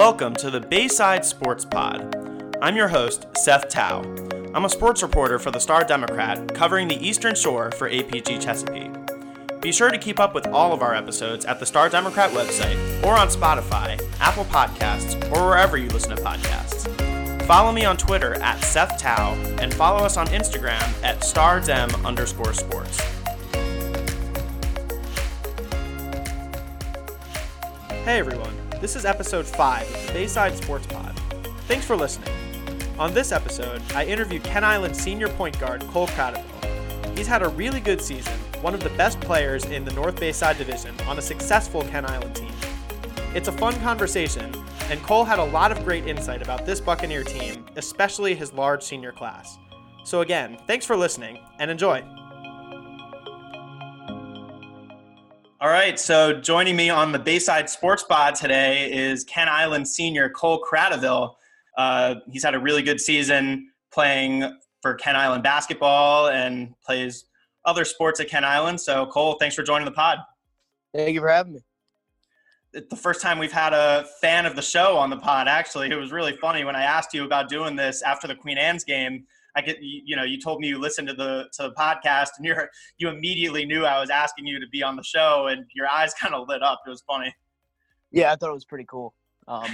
Welcome to the Bayside Sports Pod. I'm your host, Seth Tao. I'm a sports reporter for the Star Democrat covering the Eastern Shore for APG Chesapeake. Be sure to keep up with all of our episodes at the Star Democrat website or on Spotify, Apple Podcasts, or wherever you listen to podcasts. Follow me on Twitter at Seth Tao and follow us on Instagram at stardem underscore sports. Hey everyone, this is episode 5 of the Bayside Sports Pod. Thanks for listening. On this episode, I interview Kent Island senior point guard Cole Kratovil. He's had a really good season, one of the best players in the North Bayside Division on a successful Kent Island team. It's a fun conversation, and Cole had a lot of great insight about this Buccaneer team, especially his large senior class. So, again, thanks for listening and enjoy. All right, so joining me on the Bayside Sports Pod today is Kent Island senior Cole Kratovil. Uh, he's had a really good season playing for Kent Island basketball and plays other sports at Kent Island. So, Cole, thanks for joining the pod. Thank you for having me. It's the first time we've had a fan of the show on the pod, actually. It was really funny when I asked you about doing this after the Queen Anne's game. I get you know you told me you listened to the to the podcast and you're you immediately knew I was asking you to be on the show and your eyes kind of lit up. It was funny. Yeah, I thought it was pretty cool. Um,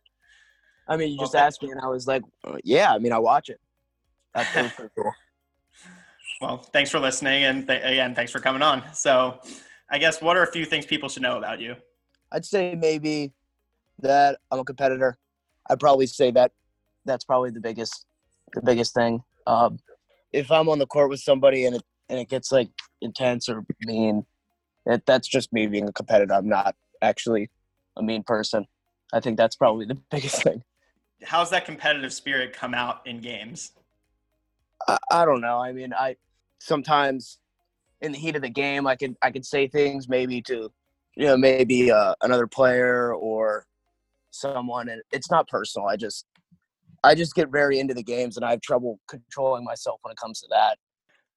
I mean, you just well, asked me and I was like, uh, yeah. I mean, I watch it. That's pretty cool. Well, thanks for listening and th- again, thanks for coming on. So, I guess what are a few things people should know about you? I'd say maybe that I'm a competitor. I'd probably say that that's probably the biggest the biggest thing. Um, if I'm on the court with somebody and it and it gets like intense or mean, that that's just me being a competitor. I'm not actually a mean person. I think that's probably the biggest thing. How's that competitive spirit come out in games? I, I don't know. I mean, I sometimes in the heat of the game, I could I could say things maybe to you know maybe uh, another player or someone, and it's not personal. I just I just get very into the games and I have trouble controlling myself when it comes to that.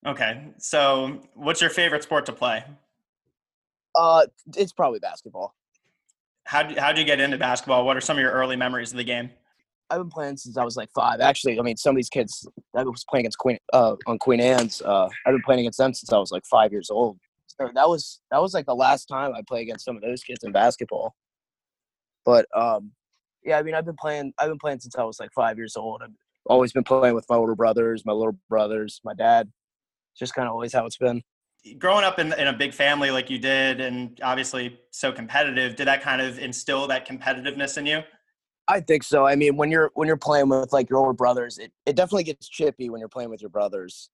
Okay. So, what's your favorite sport to play? Uh, it's probably basketball. How how did you get into basketball? What are some of your early memories of the game? I've been playing since I was like five. Actually, I mean, some of these kids I was playing against Queen uh, on Queen Anne's. Uh, I've been playing against them since I was like five years old. So that was that was like the last time I played against some of those kids in basketball. But um, yeah, I mean, I've been playing. I've been playing since I was like five years old. I've always been playing with my older brothers, my little brothers, my dad. It's just kind of always how it's been. Growing up in, in a big family like you did, and obviously so competitive, did that kind of instill that competitiveness in you? I think so. I mean, when you're when you're playing with like your older brothers, it, it definitely gets chippy when you're playing with your brothers.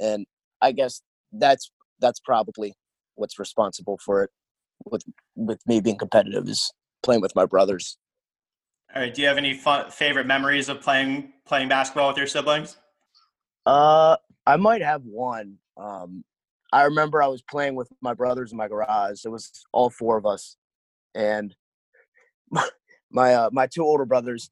And I guess that's that's probably what's responsible for it with with me being competitive is playing with my brothers. All right. Do you have any fun, favorite memories of playing playing basketball with your siblings? Uh, I might have one. Um, I remember I was playing with my brothers in my garage. It was all four of us, and my my, uh, my two older brothers.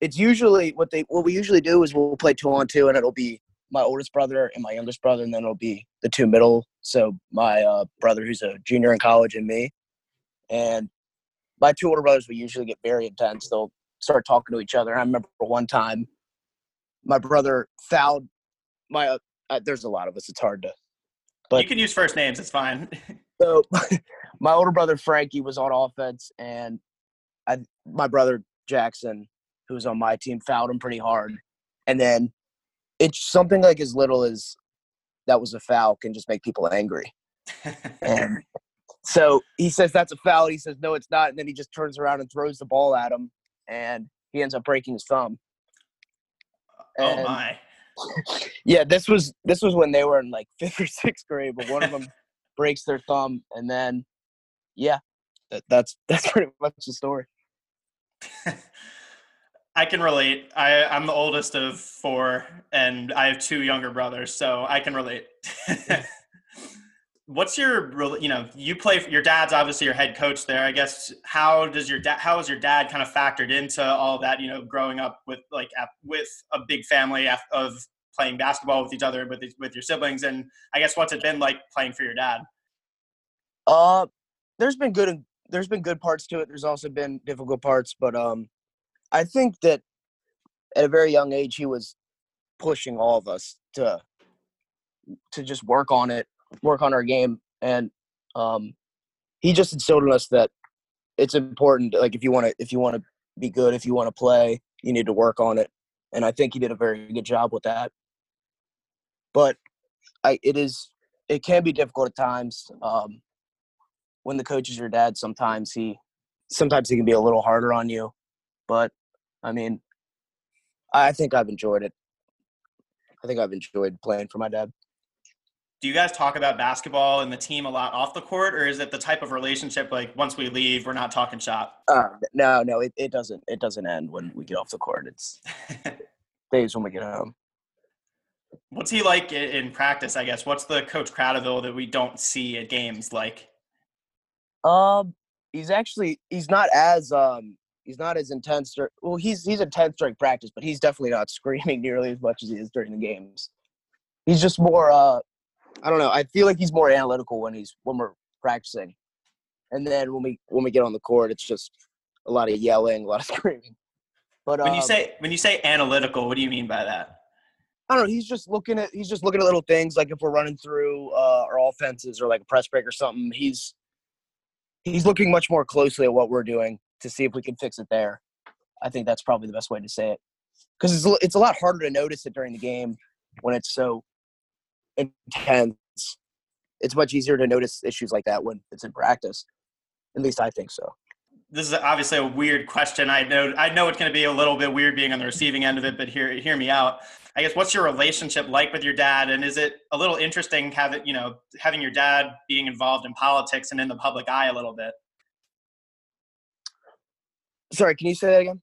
It's usually what they what we usually do is we'll play two on two, and it'll be my oldest brother and my youngest brother, and then it'll be the two middle. So my uh, brother, who's a junior in college, and me. And my two older brothers will usually get very intense. They'll start talking to each other. I remember one time, my brother fouled my. Uh, uh, there's a lot of us. It's hard to. But you can use first names. It's fine. so, my older brother Frankie was on offense, and I, my brother Jackson, who was on my team, fouled him pretty hard. And then it's something like as little as that was a foul can just make people angry. and so he says that's a foul. He says no, it's not, and then he just turns around and throws the ball at him, and he ends up breaking his thumb. Oh, and, oh my! yeah, this was this was when they were in like fifth or sixth grade, but one of them breaks their thumb, and then yeah, that, that's that's pretty much the story. I can relate. I, I'm the oldest of four, and I have two younger brothers, so I can relate what's your you know you play your dad's obviously your head coach there i guess. How does your dad how has your dad kind of factored into all that you know growing up with like with a big family of playing basketball with each other with with your siblings? And i guess what's it been like playing for your dad? Uh there's been good there's been good parts to it. There's also been difficult parts, but um, I think that at a very young age he was pushing all of us to to just work on it, work on our game, and um, he just instilled in us that it's important. Like if you want to, if you want to be good, if you want to play, you need to work on it, and I think he did a very good job with that. But I, it is, it can be difficult at times. Um, when the coach is your dad, sometimes he, sometimes he can be a little harder on you, but I mean, I think I've enjoyed it. I think I've enjoyed playing for my dad. Do you guys talk about basketball and the team a lot off the court, or is it the type of relationship like once we leave, we're not talking shop? Uh, no, no, it, it doesn't. It doesn't end when we get off the court. It's days when we get home. What's he like in practice? I guess. What's the Coach Kratovil that we don't see at games like? Um, he's actually he's not as um he's not as intense. or, well, he's he's intense during practice, but he's definitely not screaming nearly as much as he is during the games. He's just more. Uh, I don't know. I feel like he's more analytical when he's when we're practicing, and then when we when we get on the court, it's just a lot of yelling, a lot of screaming. But when um, you say when you say analytical, what do you mean by that? I don't know. He's just looking at he's just looking at little things like if we're running through uh, our offenses or like a press break or something. He's he's looking much more closely at what we're doing to see if we can fix it there. I think that's probably the best way to say it because it's it's a lot harder to notice it during the game when it's so intense. It's much easier to notice issues like that when it's in practice. At least I think so this is obviously a weird question. I know I know it's going to be a little bit weird being on the receiving end of it, but hear hear me out. I guess what's your relationship like with your dad, and is it a little interesting having you know having your dad being involved in politics and in the public eye a little bit? Sorry, can you say that again?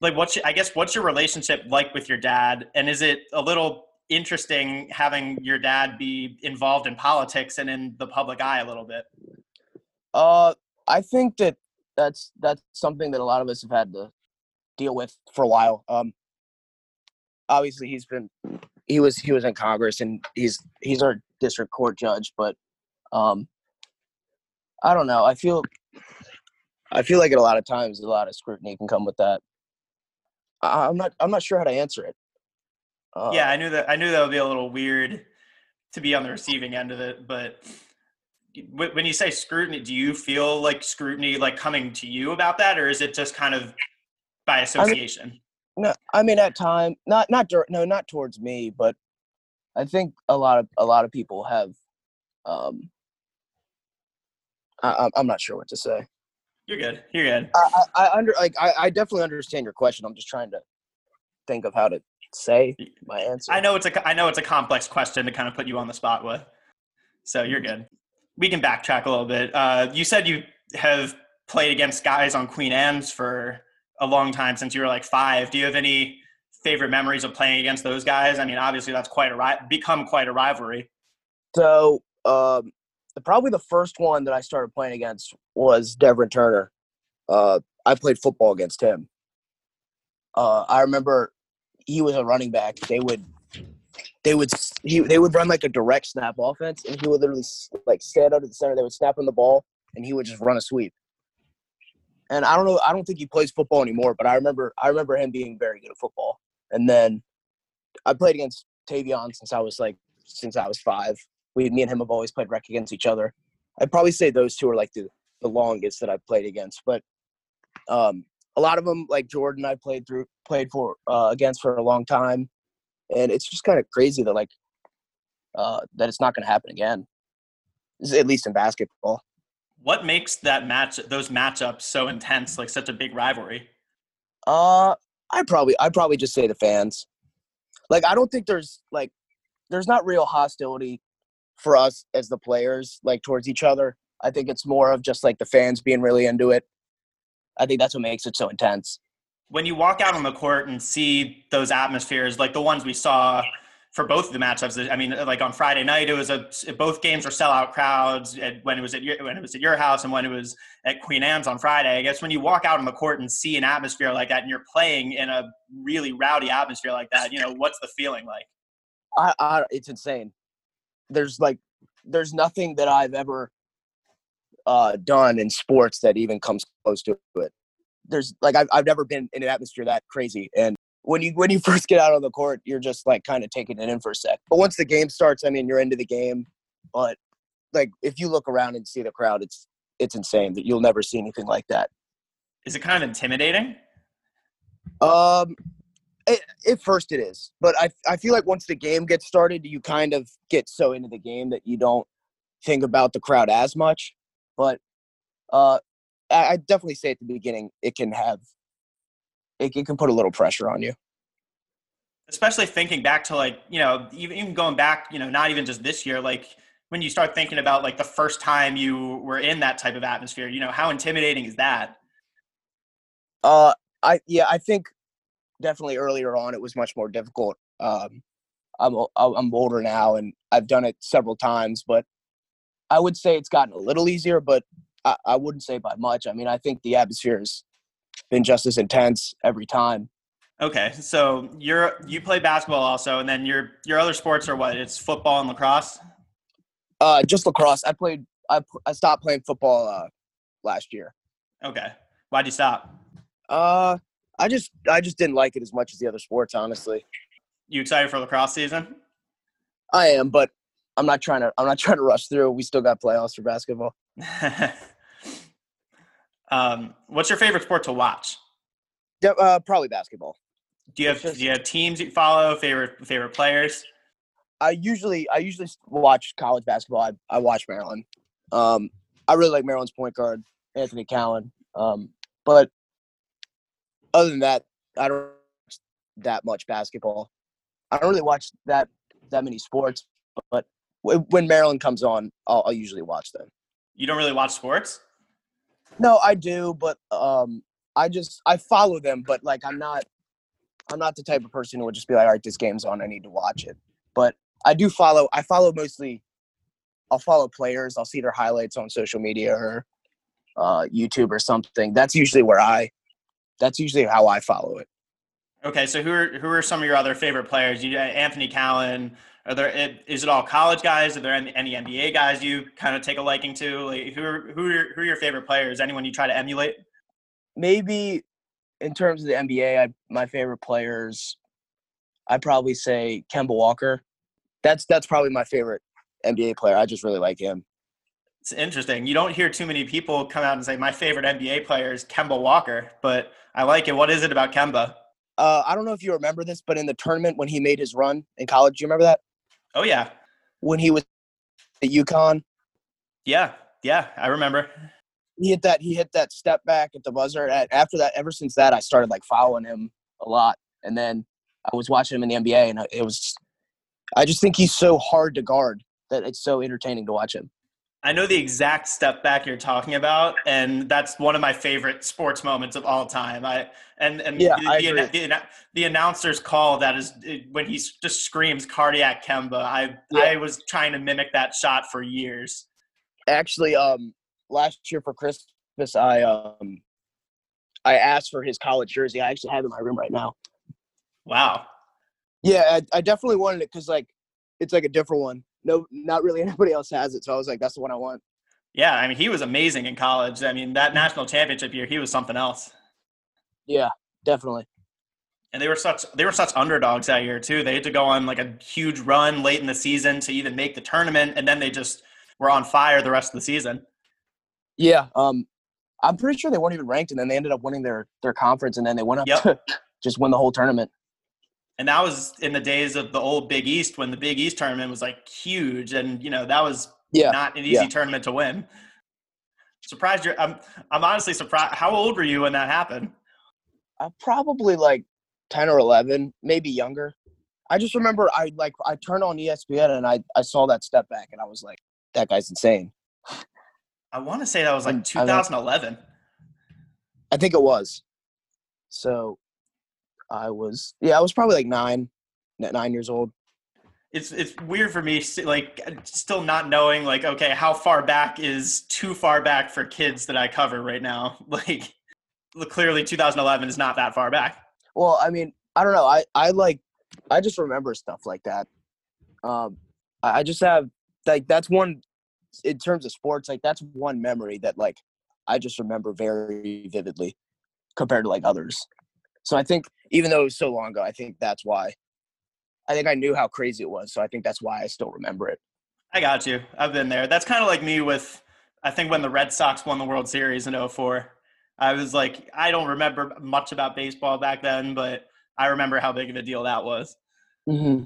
Like, what's your, I guess what's your relationship like with your dad, and is it a little interesting having your dad be involved in politics and in the public eye a little bit? Uh, I think that that's that's something that a lot of us have had to deal with for a while. Um, obviously, he's been he was he was in Congress and he's he's our district court judge, but um, I don't know. I feel I feel like at a lot of times a lot of scrutiny can come with that. I'm not I'm not sure how to answer it. Uh, yeah, I knew that I knew that would be a little weird to be on the receiving end of it, but when you say scrutiny, do you feel like scrutiny like coming to you about that, or is it just kind of by association? I mean, no, I mean at time, not not no, not towards me, but I think a lot of a lot of people have. Um, I, I'm not sure what to say. You're good. You're good. I, I, I under like I, I definitely understand your question. I'm just trying to think of how to say my answer. I know it's a I know it's a complex question to kind of put you on the spot with. So you're good we can backtrack a little bit. Uh, you said you have played against guys on Queen Anne's for a long time since you were like five. Do you have any favorite memories of playing against those guys? I mean, obviously that's quite a ri- become quite a rivalry. So um, probably the first one that I started playing against was Devin Turner. Uh, I played football against him. Uh, I remember he was a running back. They would they would he they would run like a direct snap offense, and he would literally like stand out at the center. They would snap him the ball, and he would just run a sweep. And I don't know. I don't think he plays football anymore, but I remember I remember him being very good at football. And then I played against Tavion since I was like since I was five. We me and him have always played rec against each other. I'd probably say those two are like the the longest that I've played against. But um, a lot of them, like Jordan, I played through played for uh, against for a long time and it's just kind of crazy that like uh, that it's not going to happen again, at least in basketball. What makes that match those matchups so intense, like such a big rivalry? Uh, I probably I probably just say the fans. Like I don't think there's like there's not real hostility for us as the players like towards each other. I think it's more of just like the fans being really into it. I think that's what makes it so intense when you walk out on the court and see those atmospheres, like the ones we saw for both of the matchups, I mean, like on Friday night, it was a both games were sellout crowds. When it was at your, when it was at your house and when it was at Queen Anne's on Friday, I guess when you walk out on the court and see an atmosphere like that, and you're playing in a really rowdy atmosphere like that, you know, what's the feeling like? I, I it's insane. There's like, there's nothing that I've ever uh, done in sports that even comes close to it. There's like I've I've never been in an atmosphere that crazy, and when you when you first get out on the court, you're just like kind of taking it in for a sec. But once the game starts, I mean, you're into the game. But like if you look around and see the crowd, it's it's insane that you'll never see anything like that. Is it kind of intimidating? Um, it, at first it is, but I I feel like once the game gets started, you kind of get so into the game that you don't think about the crowd as much. But uh, I, I definitely say at the beginning it can have it, it can put a little pressure on you. Especially thinking back to like you know even even going back you know not even just this year like when you start thinking about like the first time you were in that type of atmosphere you know how intimidating is that uh i yeah i think definitely earlier on it was much more difficult um i'm i'm older now and i've done it several times but i would say it's gotten a little easier but i, I wouldn't say by much i mean i think the atmosphere has been just as intense every time okay so you're you play basketball also and then your your other sports are what it's football and lacrosse uh, just lacrosse. I played. I I stopped playing football uh, last year. Okay. Why'd you stop? Uh, I just I just didn't like it as much as the other sports. Honestly. You excited for lacrosse season? I am, but I'm not trying to. I'm not trying to rush through. We still got playoffs for basketball. um, what's your favorite sport to watch? Uh, probably basketball. Do you have just, do you have teams you follow? Favorite favorite players? I usually I usually watch college basketball. I, I watch Maryland. Um, I really like Maryland's point guard Anthony Cowan. Um, but other than that, I don't that much basketball. I don't really watch that that many sports. But when Maryland comes on, I'll, I'll usually watch them. You don't really watch sports? No, I do, but um, I just I follow them, but like I'm not I'm not the type of person who would just be like, all right, this game's on, I need to watch it. But I do follow. I follow mostly. I'll follow players. I'll see their highlights on social media or uh, YouTube or something. That's usually where I. That's usually how I follow it. Okay, so who are who are some of your other favorite players? You, Anthony Cowan. Are there? Is it all college guys? Are there any, NBA guys you kind of take a liking to? Like, who are who are who are your favorite players? Anyone you try to emulate? Maybe in terms of the NBA, I, my favorite players, I'd probably say Kemba Walker that's that's probably my favorite NBA player. I just really like him. It's interesting. You don't hear too many people come out and say my favorite NBA player is Kemba Walker, but I like it. What is it about Kemba? Uh, I don't know if you remember this, but in the tournament when he made his run in college, do you remember that? Oh yeah. When he was at UConn. Yeah, yeah, I remember. He hit that. He hit that step back at the buzzer. At, After that, ever since that, I started like following him a lot, and then I was watching him in the NBA, and it was I just think he's so hard to guard that it's so entertaining to watch him. I know the exact step back you're talking about, and that's one of my favorite sports moments of all time. I and and yeah, the, I the, the, the announcer's call that is when he just screams cardiac Kemba. I Yeah. I was trying to mimic that shot for years. Actually, um, last year for Christmas, I um, I asked for his college jersey. I actually have it in my room right now. Wow. Yeah, I, I definitely wanted it because like it's like a different one. No, not really anybody else has it, so I was like, that's the one I want. Yeah, I mean he was amazing in college. I mean that national championship year, he was something else. Yeah, definitely. And they were such they were such underdogs that year too. They had to go on like a huge run late in the season to even make the tournament, and then they just were on fire the rest of the season. Yeah, um, I'm pretty sure they weren't even ranked, and then they ended up winning their their conference, and then they went up Yep. to just win the whole tournament. And that was in the days of the old Big East when the Big East tournament was like huge, and you know that was Yeah, not an easy yeah. tournament to win. Surprised you're. I'm. I'm honestly surprised. How old were you when that happened? uh, probably like 10 or 11 maybe younger i just remember i like i turned on espn and i i saw that step back and i was like that guy's insane I want to say that was like Um, I 2011. i think it was so i was yeah i was probably like nine nine years old It's it's weird for me, like still not knowing, like okay, how far back is too far back for kids that I cover right now. Like clearly, 2011 is not that far back. well i mean i don't know i i like i just remember stuff like that um i I just have like that's one in terms of sports, like that's one memory that like I just remember very vividly compared to like others. So I think even though it was so long ago, I think that's why. I think I knew how crazy it was, so I think that's why I still remember it. I got you. I've been there. That's kind of like me with I think when the Red Sox won the World Series in 04. I was like I don't remember much about baseball back then, but I remember how big of a deal that was. Mm-hmm.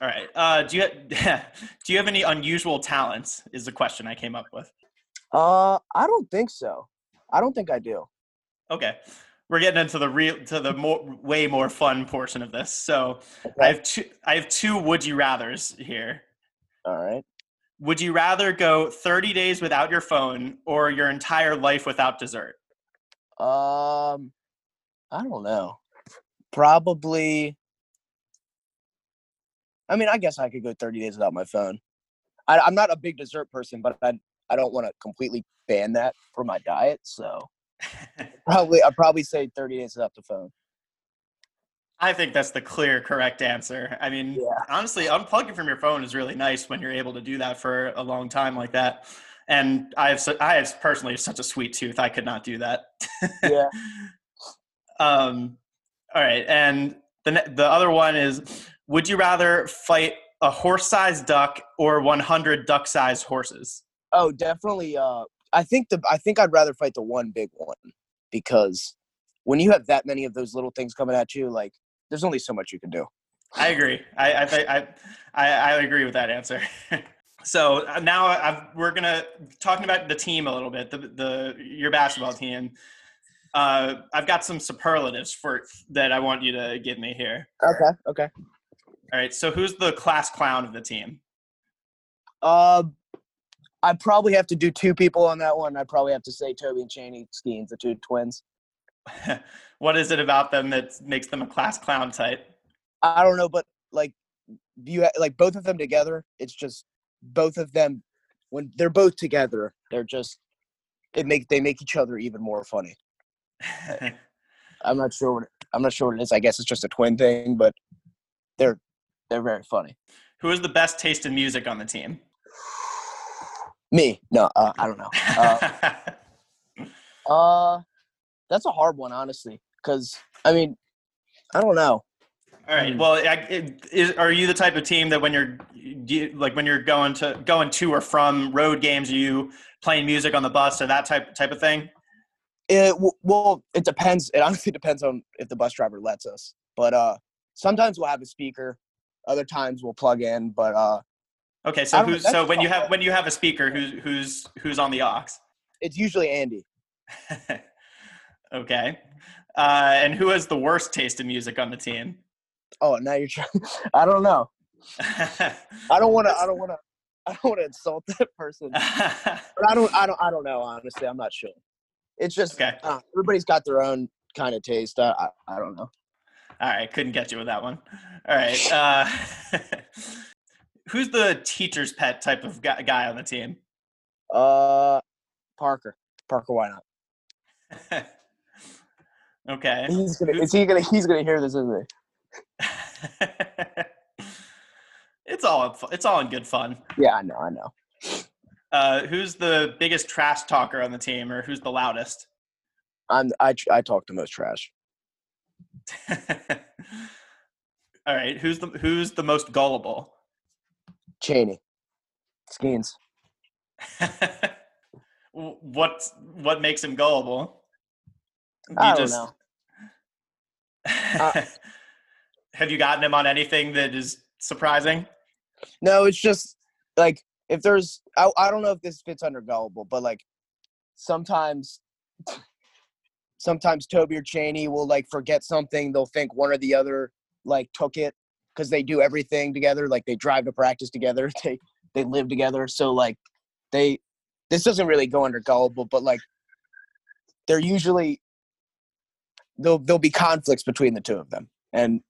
All right. Uh, do you do you have any unusual talents? Is the question I came up with. Uh, I don't think so. I don't think I do. Okay, we're getting into the real to the more way more fun portion of this. So Okay. I have two. I have two. Would you rather's here? All right. Would you rather go 30 days without your phone or your entire life without dessert? Um, I don't know. Probably. I mean, I guess I could go 30 days without my phone. I, I'm not a big dessert person, but I I don't want to completely ban that from my diet. So probably I'd probably say 30 days without the phone. I think that's the clear correct answer. I mean, Yeah. honestly, unplugging from your phone is really nice when you're able to do that for a long time like that. And I have, su- I have personally such a sweet tooth. I could not do that. Yeah. um, all right, and the ne- the other one is: Would you rather fight a horse-sized duck or 100 duck-sized horses? Oh, definitely. Uh, I think the I think I'd rather fight the one big one because when you have that many of those little things coming at you, like there's only so much you can do. I agree. I I I, I, I agree with that answer. so uh, now I've, we're gonna talking about the team a little bit. The the your basketball team. Uh, I've got some superlatives for that I want you to give me here. Okay. Okay. All right. So who's the class clown of the team? Uh, I probably have to do two people on that one. I probably have to say Toby and Cheney Skeens, the two twins. what is it about them that makes them a class clown type? I don't know, but like you like both of them together, it's just both of them when they're both together, they're just it make they make each other even more funny. I'm not sure what I'm not sure what it is. I guess it's just a twin thing, but they're they're very funny. Who has the best taste in music on the team? Me, no, uh, I don't know. Uh, uh, that's a hard one, honestly, because I mean, I don't know. All right. Well, I- is, are you the type of team that when you're do you, like when you're going to going to or from road games, are you playing music on the bus or that type type of thing? It well, it depends. It honestly depends on if the bus driver lets us. But uh, sometimes we'll have a speaker. Other times we'll plug in. But uh, Okay. So who's so when you have when you have a speaker, who's who's who's on the aux? it's usually Andy. okay. Uh, and who has the worst taste in music on the team? Oh, now you're trying. I don't know. I don't want to. I don't want to. I don't want to insult that person. But I don't. I don't. I don't know. Honestly, I'm not sure. It's just okay. uh, everybody's got their own kind of taste. I, I, I don't know. All right, couldn't get you with that one. All right. Uh, who's the teacher's pet type of guy, on the team? Uh, Parker. Parker, why not? okay. He's gonna. Is he gonna? He's gonna hear this, isn't he? it's all it's all in good fun. Yeah, I know. I know. Uh, who's the biggest trash talker on the team, or who's the loudest? I'm. I. I talk the most trash. all right. Who's the who's the most gullible? Cheney. Skeens. what what makes him gullible? I don't know. Uh, Have you gotten him on anything that is surprising? No, it's just like if there's I, I don't know if this fits under gullible, but like sometimes sometimes Toby or Cheney will like forget something, they'll think one or the other like took it because they do everything together, like they drive to practice together, they they live together. So like they this doesn't really go under gullible, but like they're usually there'll there'll be conflicts between the two of them. And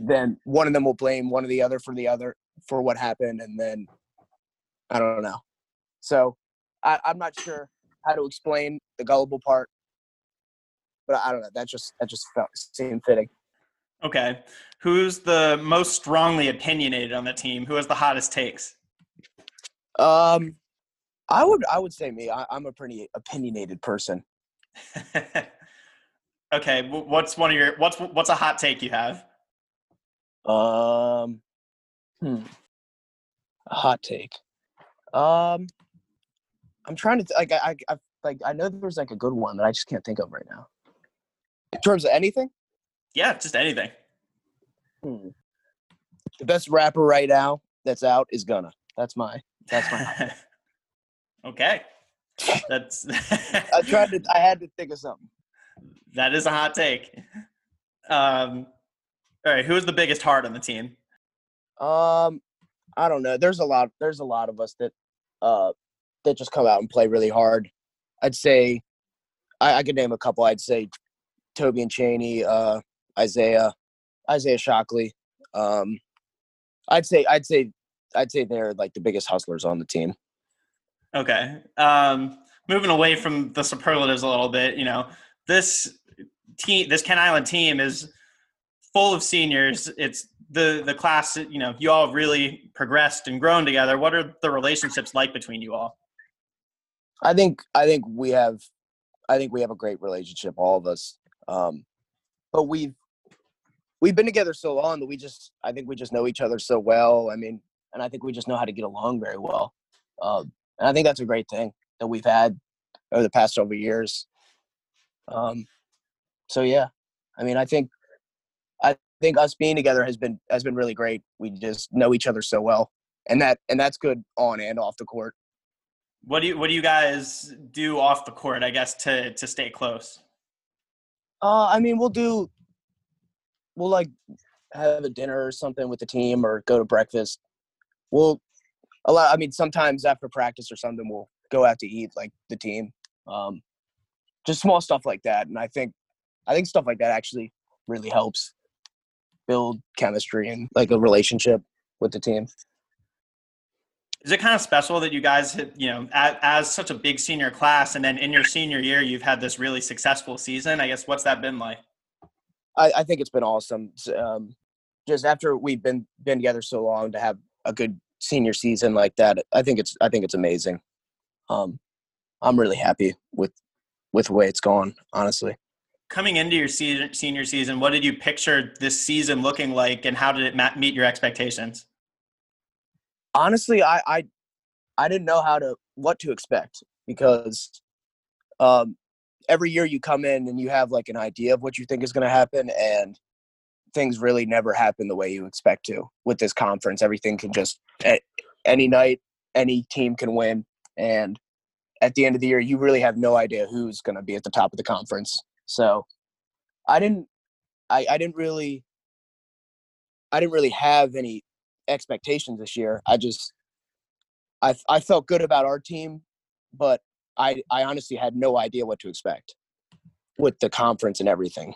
then one of them will blame one or the other for the other for what happened and then i don't know so I, i'm not sure how to explain the gullible part but i don't know that just that just felt seemed fitting Okay. Who's the most strongly opinionated on the team? Who has the hottest takes? um I would I would say me. I, I'm a pretty opinionated person. okay, what's one of your what's what's a hot take you have? Um, hmm, a hot take. Um, I'm trying to th- like I, I like I know there's like a good one that I just can't think of right now. In terms of anything? Yeah, just anything. Hmm. The best rapper right now that's out is Gunna. That's my that's my. okay, that's. I tried to. I had to think of something. That is a hot take. Um, all right, who is the biggest heart on the team? Um, I don't know. There's a lot. There's a lot of us that, uh, that just come out and play really hard. I'd say, I, I could name a couple. I'd say, Toby and Cheney, uh, Isaiah, Isaiah Shockley. Um, I'd say, I'd say, I'd say they're like the biggest hustlers on the team. Okay. Um, moving away from the superlatives a little bit, you know, this team, this Kent Island team is full of seniors. It's the the class. You know, you all have really progressed and grown together. What are the relationships like between you all? I think I think we have I think we have a great relationship, all of us. Um, but we've we've been together so long that we just I think we just know each other so well. I mean, and I think we just know how to get along very well. Um, and I think that's a great thing that we've had over the past several years. Um, so yeah, I mean, I think I think us being together has been has been really great. We just know each other so well, and that and that's good on and off the court. What do you What do you guys do off the court? I guess to to stay close. Uh, I mean, we'll do. We'll like have a dinner or something with the team, or go to breakfast. We'll a lot. I mean, sometimes after practice or something, we'll go out to eat like the team. Um, just small stuff like that, and I think, I think stuff like that actually really helps build chemistry and like a relationship with the team. Is it kind of special that you guys, have, you know, as, as, such a big senior class, and then in your senior year, you've had this really successful season? I guess what's that been like? I, I think it's been awesome. Um, just after we've been been together so long, to have a good senior season like that, I think it's I think it's amazing. Um, I'm really happy with with the way it's gone, honestly. Coming into your season, senior season, what did you picture this season looking like, and how did it meet your expectations? honestly, I, I I didn't know how to what to expect because um, every year you come in and you have like an idea of what you think is going to happen, and things really never happen the way you expect to with this conference. Everything can just any night, any team can win, and at the end of the year, you really have no idea who's going to be at the top of the conference. So, I didn't, I, I didn't really, I didn't really have any expectations this year. I just I I felt good about our team, but I I honestly had no idea what to expect with the conference and everything.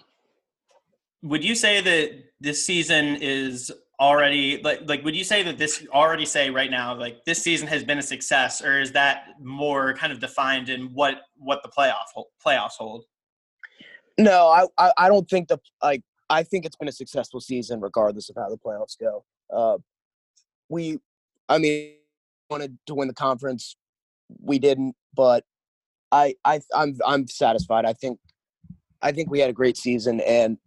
Would you say that this season is already like like would you say that this already say right now like this season has been a success or is that more kind of defined in what what the playoff playoffs hold? No, I, I I don't think the like I think it's been a successful season regardless of how the playoffs go. Uh, we, I mean, wanted to win the conference. We didn't, but I, I, I'm, I'm satisfied. I think, I think we had a great season, and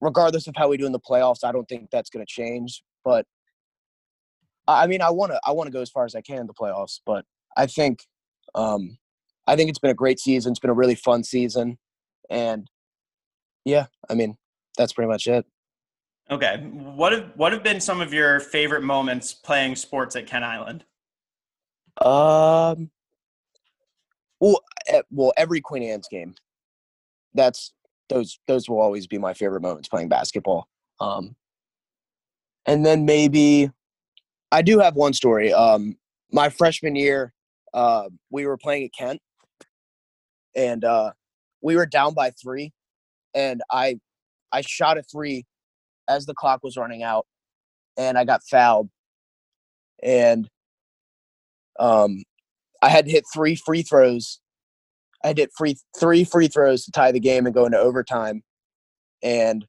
regardless of how we do in the playoffs, I don't think that's going to change. But I mean, I want to, I want to go as far as I can in the playoffs. But I think, um, I think it's been a great season. It's been a really fun season, and yeah, I mean, that's pretty much it. Okay. What have what have been some of your favorite moments playing sports at Kent Island? Um. Well, well, every Queen Anne's game. That's those. Those will always be my favorite moments playing basketball. Um. And then maybe, I do have one story. Um, my freshman year, uh, we were playing at Kent, and uh, we were down by three, and I, I shot a three as the clock was running out, and I got fouled, and um, I had to hit three free throws. I had to hit free three free throws to tie the game and go into overtime, and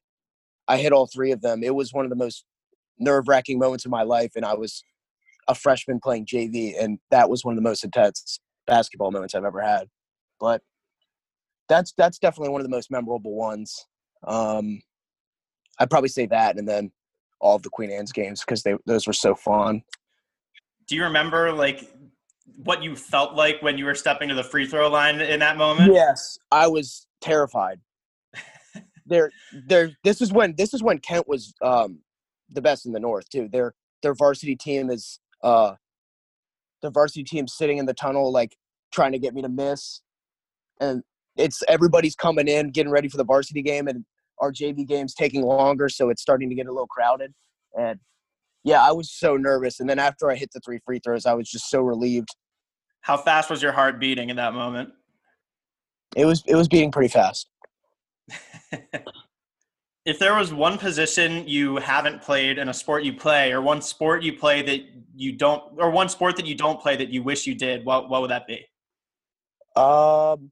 I hit all three of them. It was one of the most nerve wracking moments of my life, and I was a freshman playing JV, and that was one of the most intense basketball moments I've ever had. But that's that's definitely one of the most memorable ones. Um, I'd probably say that, and then all of the Queen Anne's games because they those were so fun. Do you remember like what you felt like when you were stepping to the free throw line in that moment? Yes, I was terrified. there, there. This is when this is when Kent was um, the best in the North too. Their their varsity team is uh, the varsity team sitting in the tunnel like trying to get me to miss, and it's everybody's coming in getting ready for the varsity game, and our JV game's taking longer, so it's starting to get a little crowded. And yeah, I was so nervous. And then after I hit the three free throws, I was just so relieved. How fast was your heart beating in that moment? It was it was beating pretty fast. if there was one position you haven't played in a sport you play, or one sport you play that you don't, or one sport that you don't play that you wish you did, what what would that be? Um,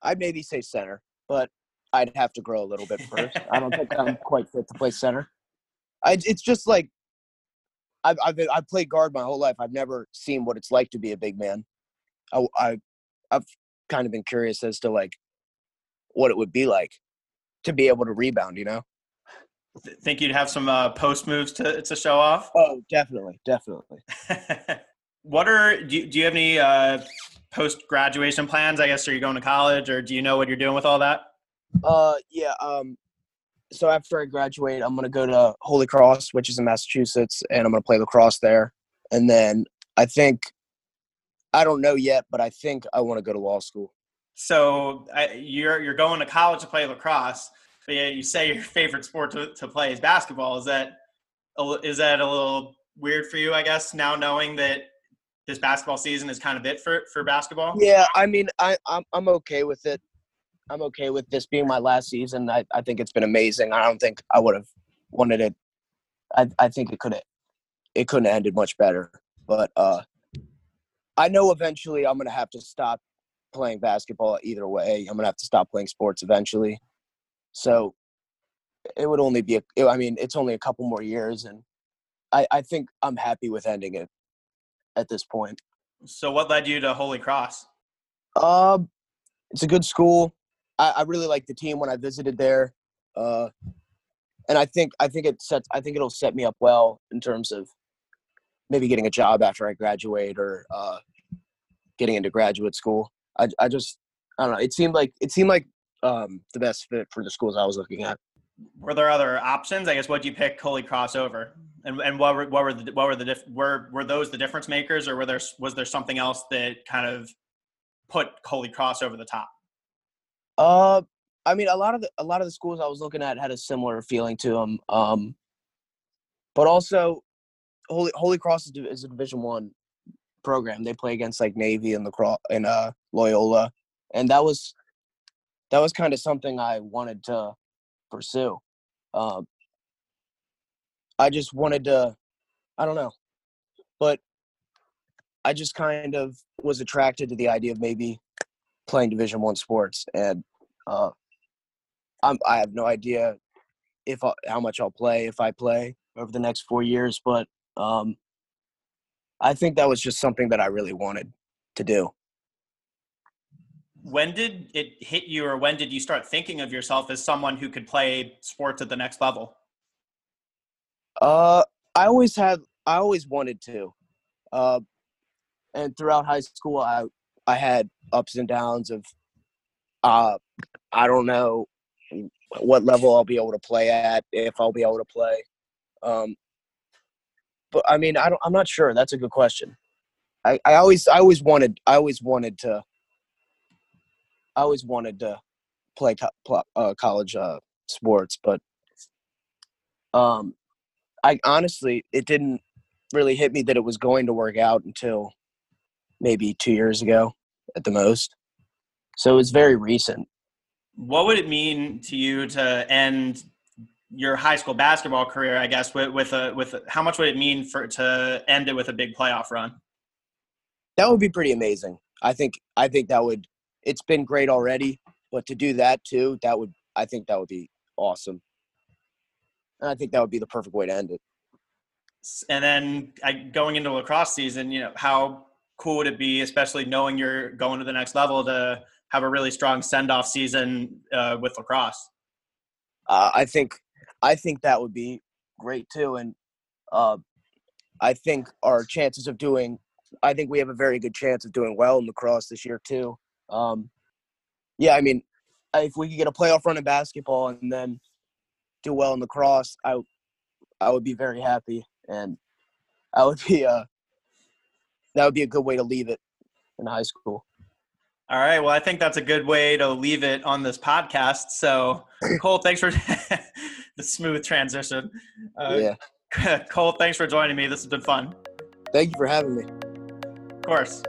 I'd maybe say center, but I'd have to grow a little bit first. I don't think I'm quite fit to play center. I, it's just like I've, I've I've played guard my whole life. I've never seen what it's like to be a big man. I, I I've kind of been curious as to like what it would be like to be able to rebound. You know. Think you'd have some uh, post moves to to show off? Oh, definitely, definitely. what are do you, do you have any uh, post graduation plans? I guess are you going to college, or do you know what you're doing with all that? Uh, yeah. Um, so after I graduate, I'm gonna go to Holy Cross, which is in Massachusetts, and I'm gonna play lacrosse there. And then I think I don't know yet, but I think I want to go to law school. So I, you're you're going to college to play lacrosse, but yeah, you say your favorite sport to, to play is basketball. Is that is that a little weird for you? I guess now knowing that this basketball season is kind of it for for basketball. Yeah, I mean, I I'm I'm okay with it. I'm okay with this being my last season. I, I think it's been amazing. I don't think I would have wanted it. I, I think it could have it couldn't have ended much better. But uh, I know eventually I'm gonna have to stop playing basketball either way. I'm gonna have to stop playing sports eventually. So it would only be a, I mean, it's only a couple more years, and I, I think I'm happy with ending it at this point. So what led you to Holy Cross? Um, it's a good school. I, I really like the team when I visited there, uh, and I think I think it sets I think it'll set me up well in terms of maybe getting a job after I graduate or uh, getting into graduate school. I I just I don't know. It seemed like it seemed like um, the best fit for the schools I was looking at. Were there other options? I guess what you pick Holy Cross over? And and what were what were the what were the diff- were were those the difference makers, or were there was there something else that kind of put Holy Cross over the top? Uh, I mean, a lot of the a lot of the schools I was looking at had a similar feeling to them. Um, but also, Holy Holy Cross is, a Division One program. They play against like Navy and the and uh, Loyola, and that was that was kind of something I wanted to pursue. Um, I just wanted to, I don't know, but I just kind of was attracted to the idea of maybe playing Division One sports, and uh, I'm, I have no idea if I, how much I'll play if I play over the next four years, but um, I think that was just something that I really wanted to do. When did it hit you, or when did you start thinking of yourself as someone who could play sports at the next level? Uh, I always had, I always wanted to, uh, and throughout high school, I I had ups and downs of uh I don't know what level I'll be able to play at, if I'll be able to play. Um but I mean, I don't I'm not sure. That's a good question. I, I always I always wanted I always wanted to I always wanted to play co- uh, college uh, sports, but um, I honestly it didn't really hit me that it was going to work out until maybe two years ago at the most. So it's very recent. What would it mean to you to end your high school basketball career? I guess with, with a with a, how much would it mean for to end it with a big playoff run? That would be pretty amazing. I think I think that would. It's been great already, but to do that too, that would I think that would be awesome. And I think that would be the perfect way to end it. And then I, going into lacrosse season, you know how cool would it be, especially knowing you're going to the next level, to have a really strong send off season uh, with lacrosse? Uh, I think I think that would be great too, and uh, I think our chances of doing, I think we have a very good chance of doing well in lacrosse this year too. Um, yeah, I mean, if we could get a playoff run in basketball and then do well in lacrosse, I I would be very happy, and I would be uh that would be a good way to leave it in high school. All right. Well, I think that's a good way to leave it on this podcast. So, Cole, thanks for the smooth transition. Uh, yeah. Cole, thanks for joining me. This has been fun. Thank you for having me. Of course.